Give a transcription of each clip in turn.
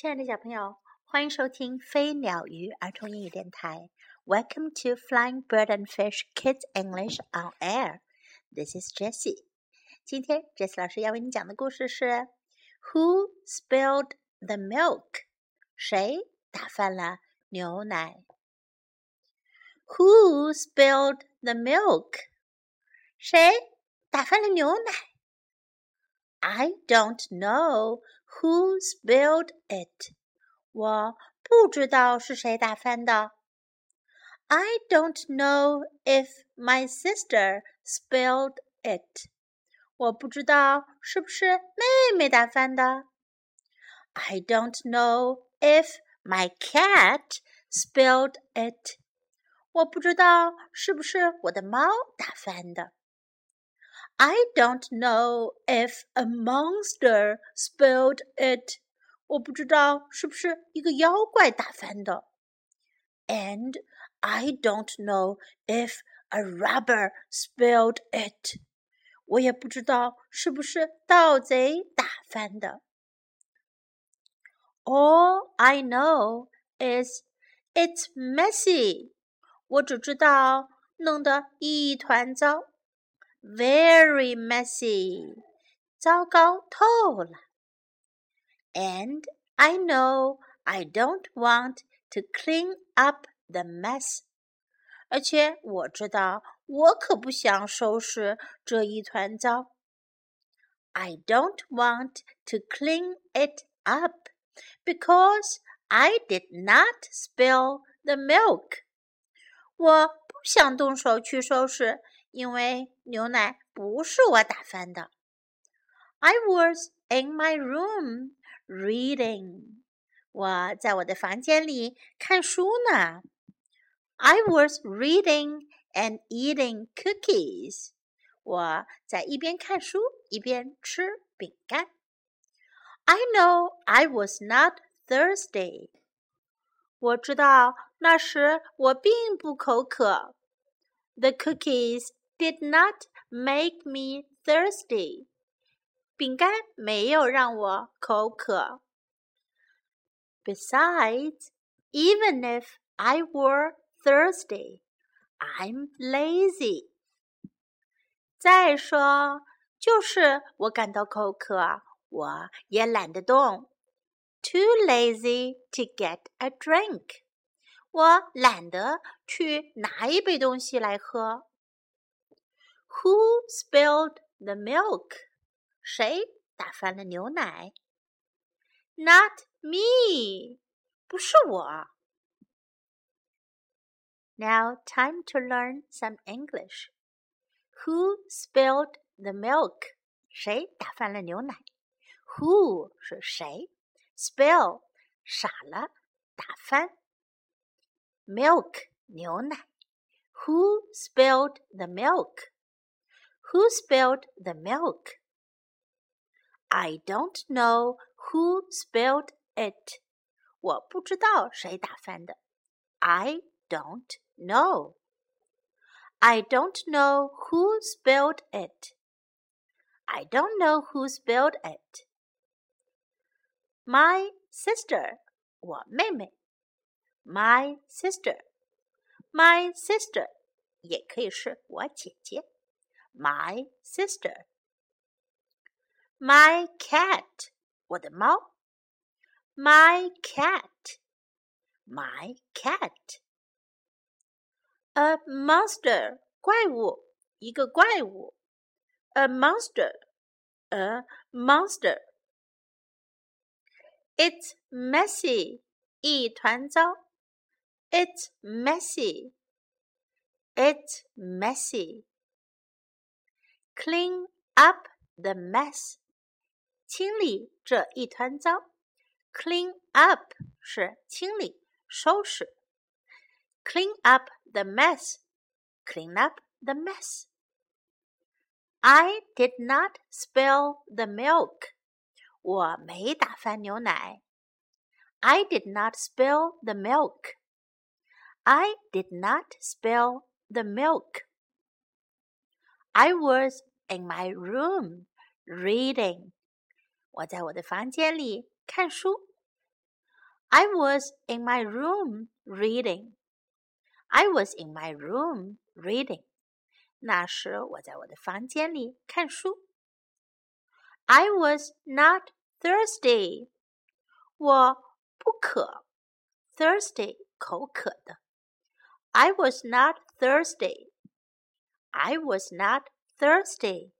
亲爱的小朋友，欢迎收听飞鸟鱼儿童英语电台。Welcome to Flying Bird and Fish Kids English on Air. This is Jessie. 今天 Jessie 老师要为你讲的故事是 Who spilled the milk？谁打翻了牛奶？Who spilled the milk？谁打翻了牛奶？I don't know who spilled it. 我不知道是谁打翻的。I don't know if my sister spilled it. 我不知道是不是妹妹打翻的。I don't know if my cat spilled it. 我不知道是不是我的猫打翻的。 I don't know if a monster spilled it. 我不知道是不是一个妖怪打翻的。And I don't know if a robber spilled it. 我也不知道是不是盗贼打翻的。All I know is it's messy. 我只知道弄得一团糟 ，very messy，糟糕透了。And I know I don't want to clean up the mess. 而且我知道，我可不想收拾这一团糟。I don't want to clean it up because I did not spill the milk. 我不想动手去收拾， 因为牛奶不是我打翻的。I was in my room reading. 我在我的房间里看书呢。I was reading and eating cookies. 我在一边看书一边吃饼干。I know I was not thirsty. 我知道那时我并不口渴。The cookies did not make me thirsty. 饼干没有让我口渴。Besides, even if I were thirsty, I'm lazy. 再说，就是我感到口渴，我也懒得动。Too lazy to get a drink. 我懒得去拿一杯东西来喝。 Who spilled the milk? 谁打翻了牛奶？Not me，不是我。Now time to learn some English. Who spilled the milk? 谁打翻了牛奶？Who 是谁？Spill 傻了，打翻。Milk 牛奶。Who spilled the milk? Who spilled the milk? I don't know who spilled it. 我不知道谁打翻的。I don't know. I don't know who spilled it. I don't know who spilled it. My sister, 我妹妹。My sister, my sister，也可以是我姐姐。My sister. My cat，我的猫。My cat, my cat. A monster，怪物，一个怪物。A monster, a monster. It's messy，一团糟。It's messy. It's messy. Clean up the mess. 清理这一团糟，clean up 是清理、收拾。Clean up the mess, clean up the mess. I did not spill the milk. 我没打翻牛奶。I did not spill the milk. I did not spill the milk. I was in my room reading. 我在我的房间里看书 I was in my room reading. I was in my room reading. 那时我在我的房间里看书。I was not thirsty. 我不渴，thirsty 口渴的。I was not thirsty. I was not thirsty.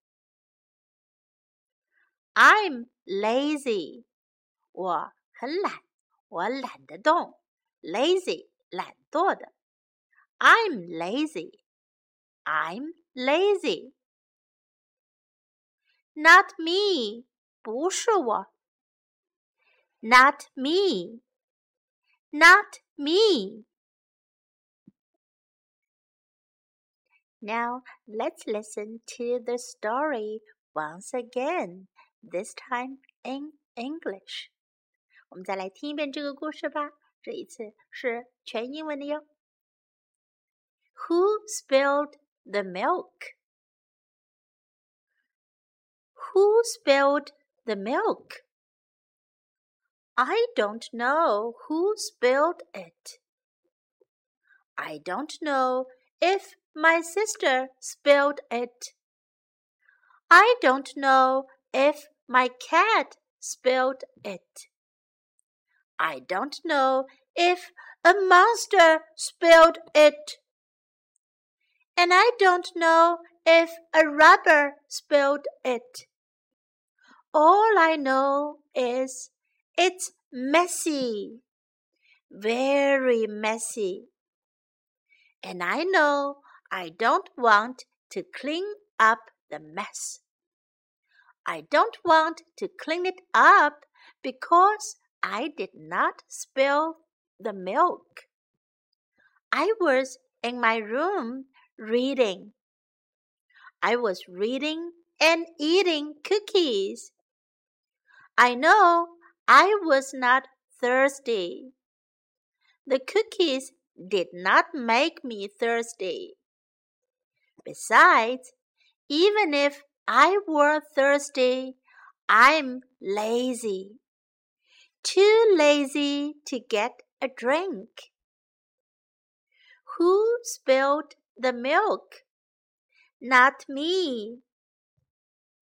I'm lazy. 我很懒，我懒得动。Lazy 懒惰的。I'm lazy. I'm lazy. Not me. 不是我。Not me. Not me. Now let's listen to the story once again, this time in English. 我们再来听一遍这个故事吧，这一次是全英文的哟。Who spilled the milk? Who spilled the milk? I don't know who spilled it. I don't know if my sister spilled it. I don't know if my cat spilled it. I don't know if a monster spilled it. And I don't know if a rubber spilled it. All I know is it's messy, very messy. And I know I don't want to clean up the mess. I don't want to clean it up because I did not spill the milk. I was in my room reading. I was reading and eating cookies. I know I was not thirsty. The cookies did not make me thirsty. Besides, even if I were thirsty, I'm lazy. Too lazy to get a drink. Who spilled the milk? Not me.